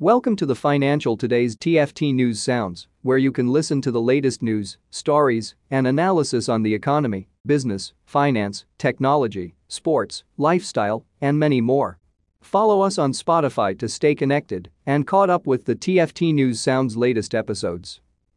Welcome to the Financial Today's TFT News Sounds, where you can listen to the latest news, stories, and analysis on the economy, business, finance, technology, sports, lifestyle, and many more. Follow us on Spotify to stay connected and caught up with the TFT News Sounds latest episodes.